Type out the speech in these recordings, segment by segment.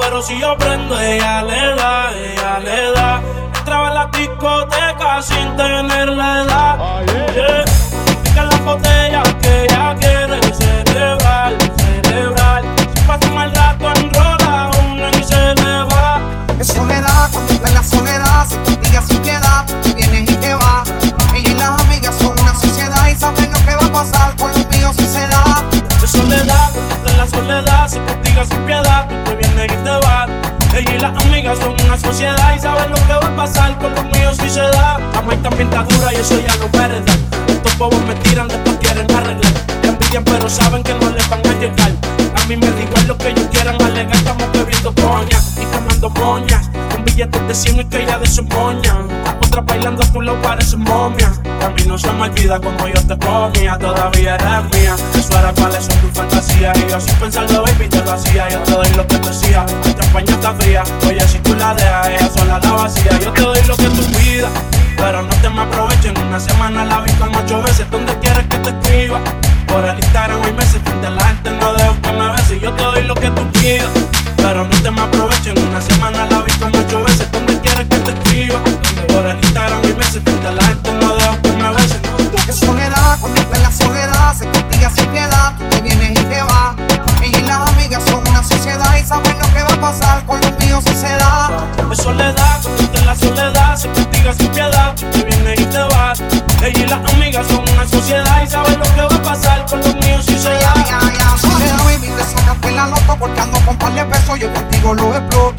pero si yo prendo, ella le da, ella le da. Entraba en la discoteca sin tener la edad. Viene y te va. Ella y las amigas son una sociedad y saben lo que va a pasar con los míos si se da. La maíz también está dura y eso ya no verdad. Estos bobos me tiran, después quieren arreglar. Te envidian, pero saben que no les van a llegar. A mí me da igual lo que ellos quieran alegar. Estamos bebiendo coña y quemando moñas. Con billetes de 100 y que ya de su moña. Otra bailando a tu lado parece momia. A mí no se me olvida como yo te comía. Todavía eres mía. Eso era cuáles son tus fantasías. Y yo sin pensarlo, baby, te lo hacía. Yo te doy lo que te decía. La champaña está fría. Oye, si tú la dejas, ella sola la vacía. Yo te doy lo que tú pidas. Pero no te me aprovechen. Una semana la vi con ocho veces. ¿Dónde quieres que te escriba? Por el Instagram hay meses. Frente a la gente no dejo que me beses. Yo te doy lo que tú sociedad y saben lo que va a pasar con los míos si se da. Es soledad, en la soledad, se castiga sin piedad. Te vienes y te vas. Ella y las amigas son una sociedad y saben lo que va a pasar con los míos si se Ya, da. ya, ya, soledad, baby, te sacaste la nota porque ando con par de pesos, yo contigo lo exploto.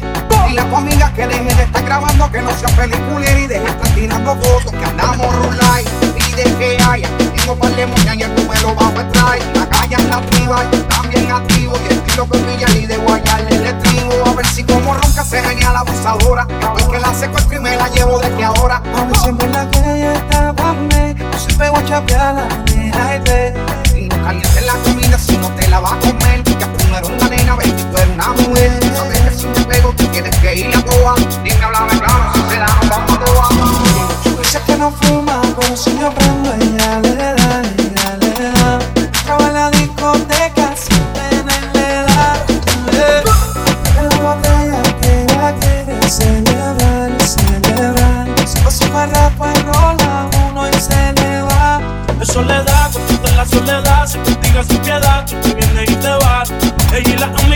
Dile a tu amiga que deje de estar grabando, que no sea peliculera y deje de estar tirando fotos, que andamos rulay. Pide que haya, tengo par de moñas y el número bajo el trae. La calle anda activa, yo también activo, y el estilo que brilla abusadora. Después que la secuestro y me la llevo desde ahora. A ver si en verdad que ella está pa' mí No se pegó a chapearla, Y no calientes la comida si no te la vas a comer. Ya tú no eres una nena, baby, tú eres una mujer. Sabes que si te pego, tú tienes que ir a toa. Dime, háblame claro, si se da, nos vamos a toa. Dice que no fuma, soledad, está en la soledad, se castiga sin piedad. Tú te vienes y te vas. Ella y amigas